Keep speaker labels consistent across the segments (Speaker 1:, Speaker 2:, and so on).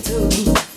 Speaker 1: do.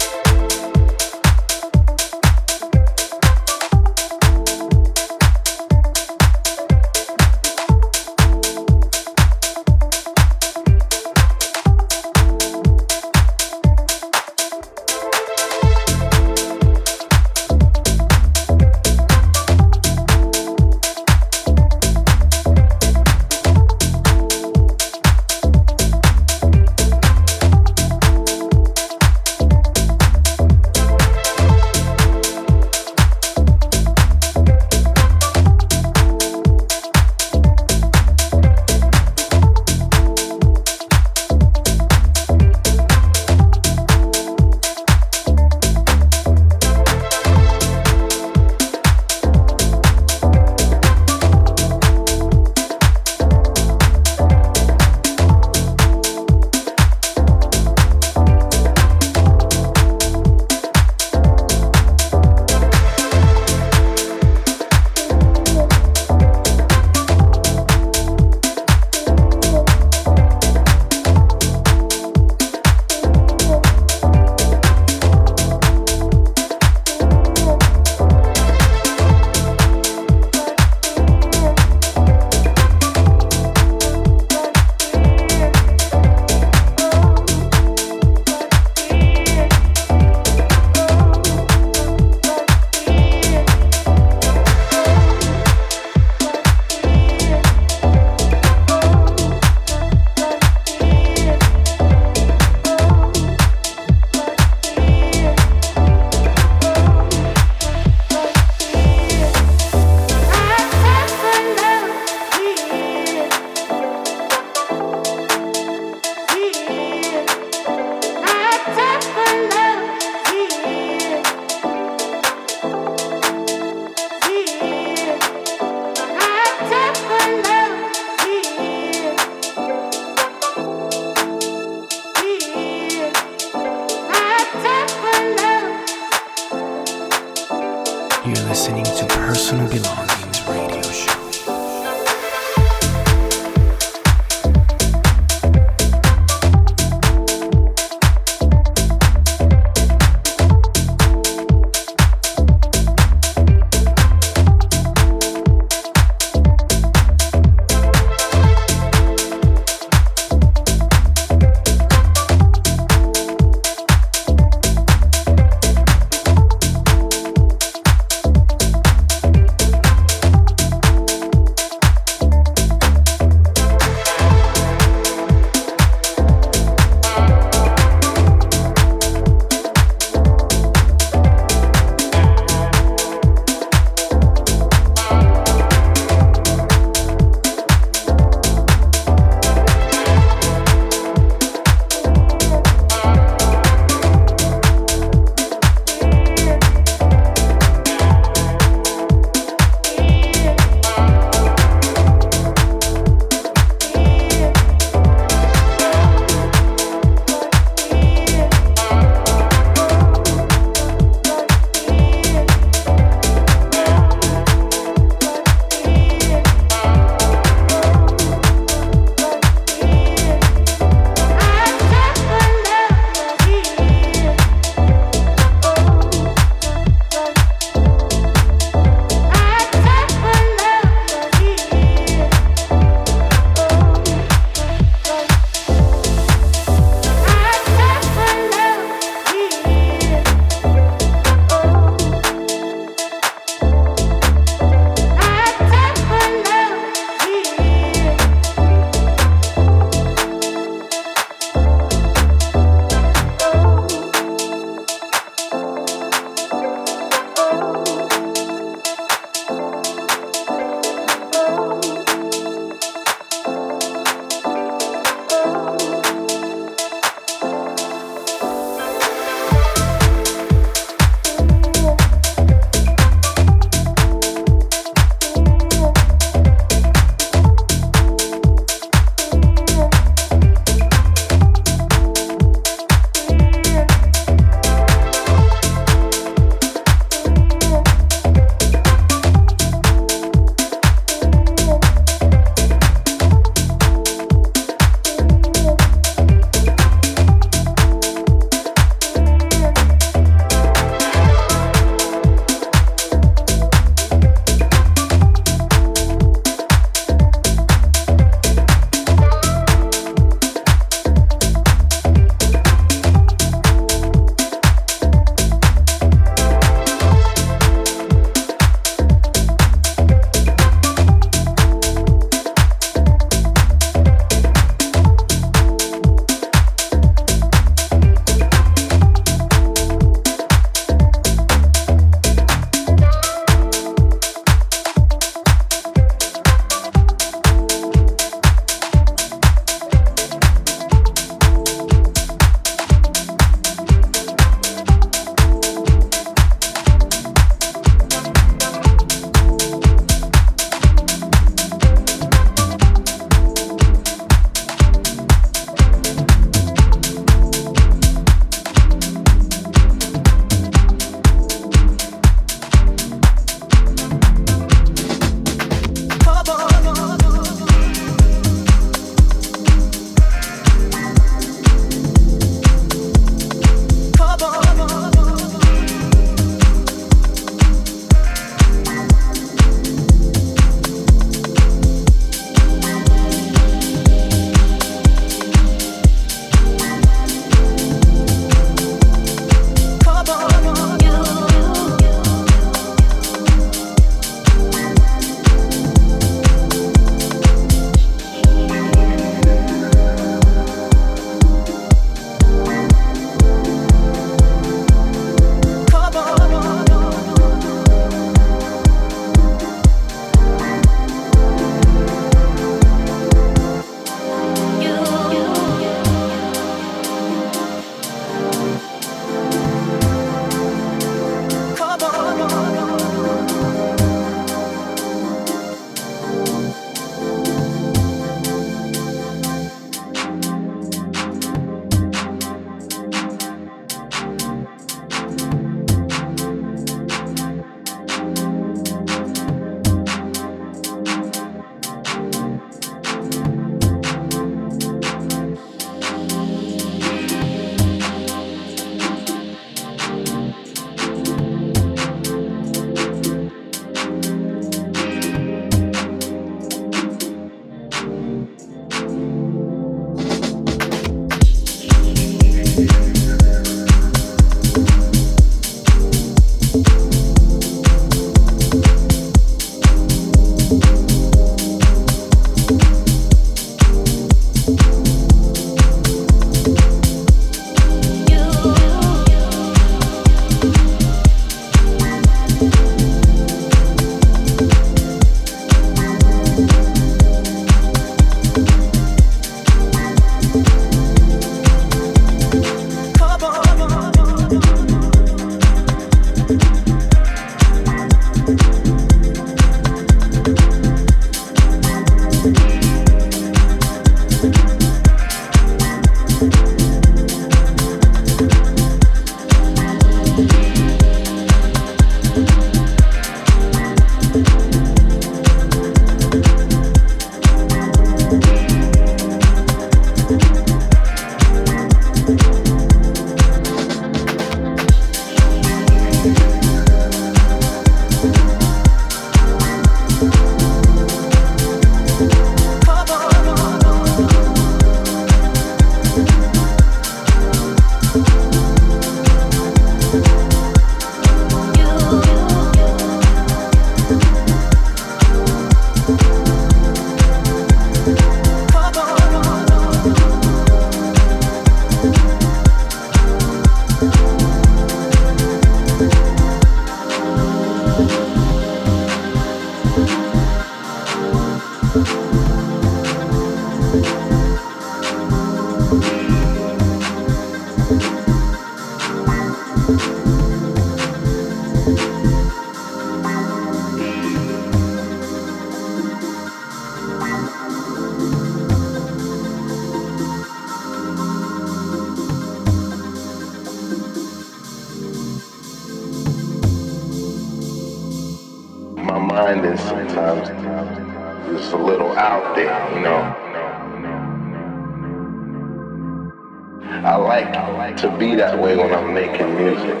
Speaker 1: To
Speaker 2: be that way when I'm making music.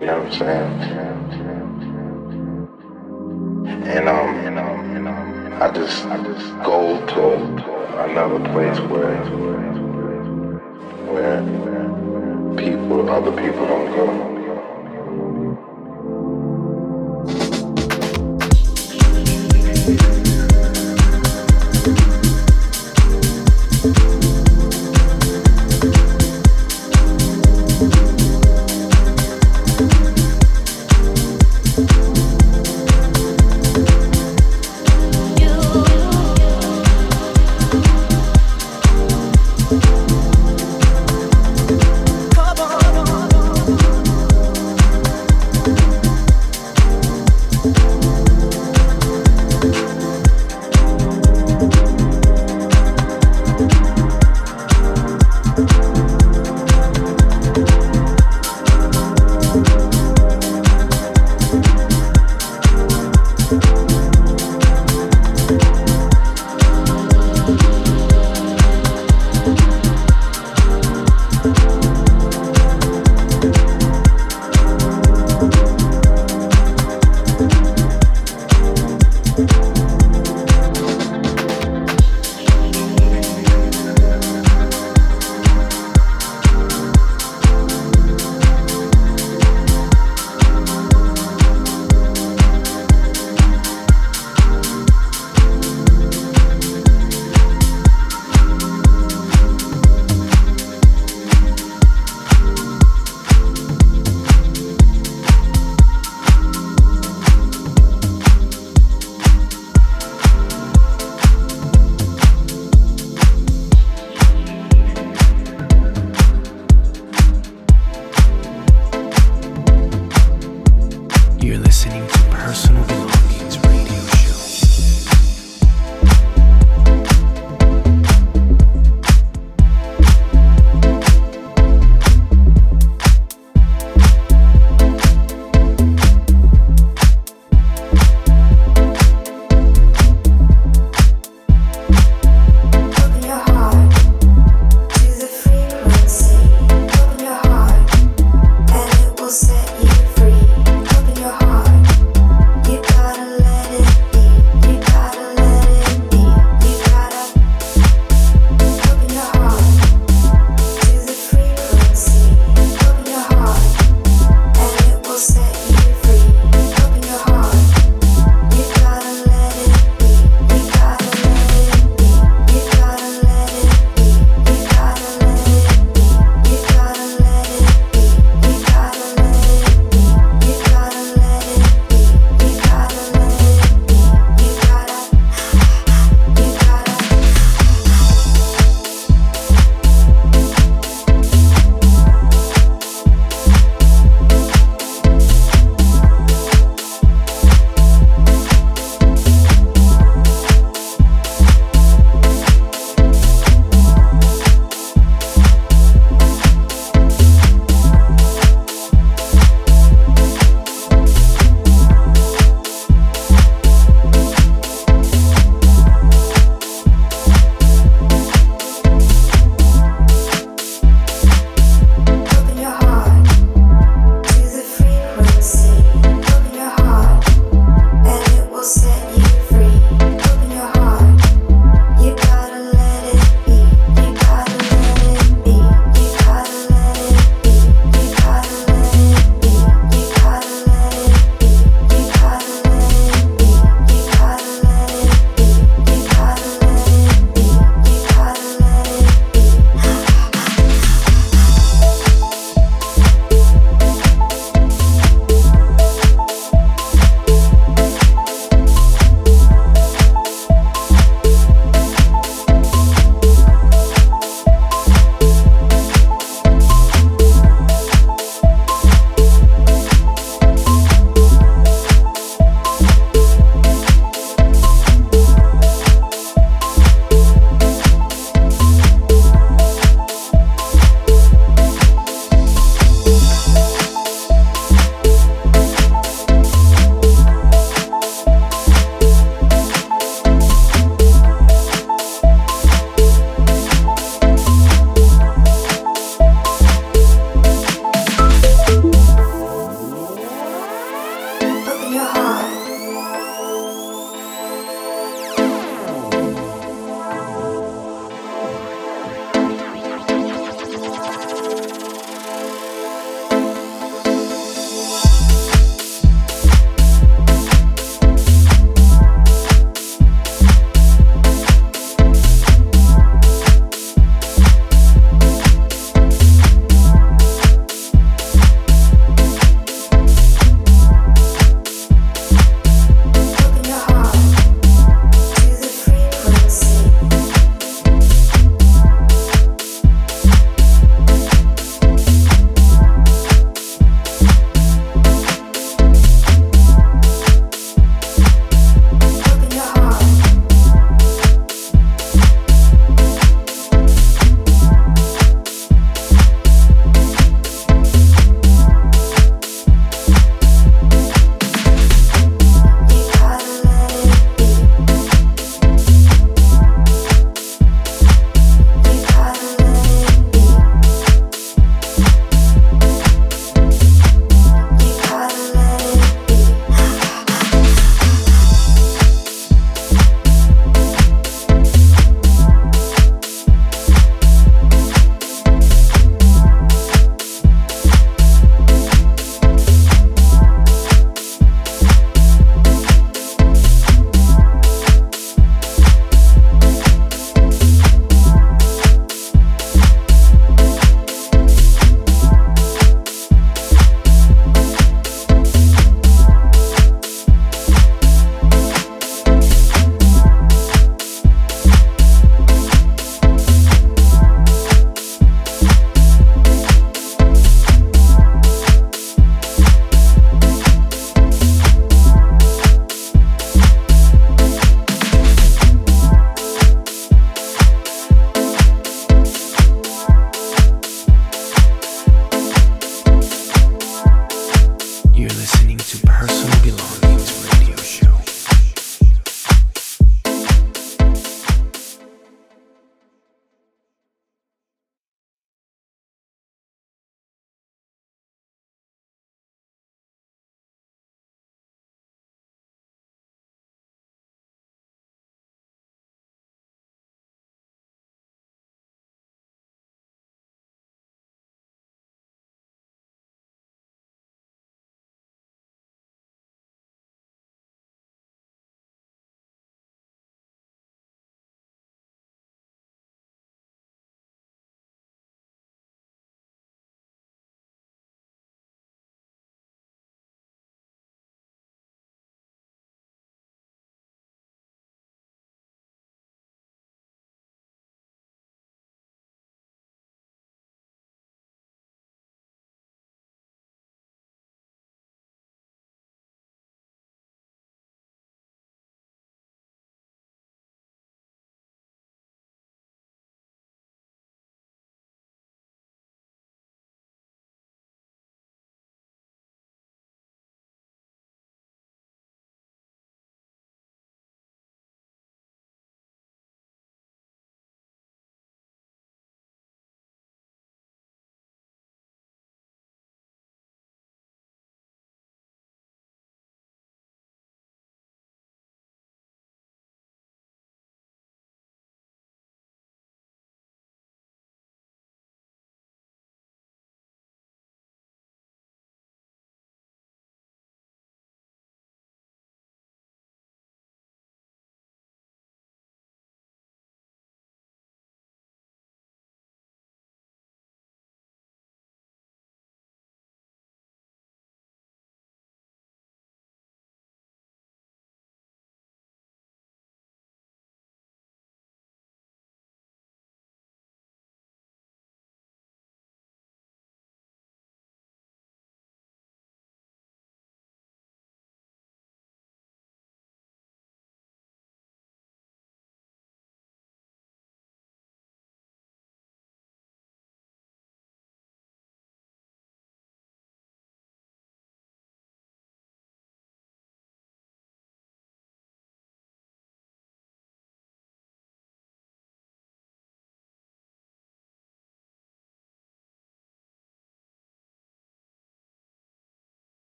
Speaker 2: You know what I'm saying? And um, I just I just go to another place where where people other people don't go.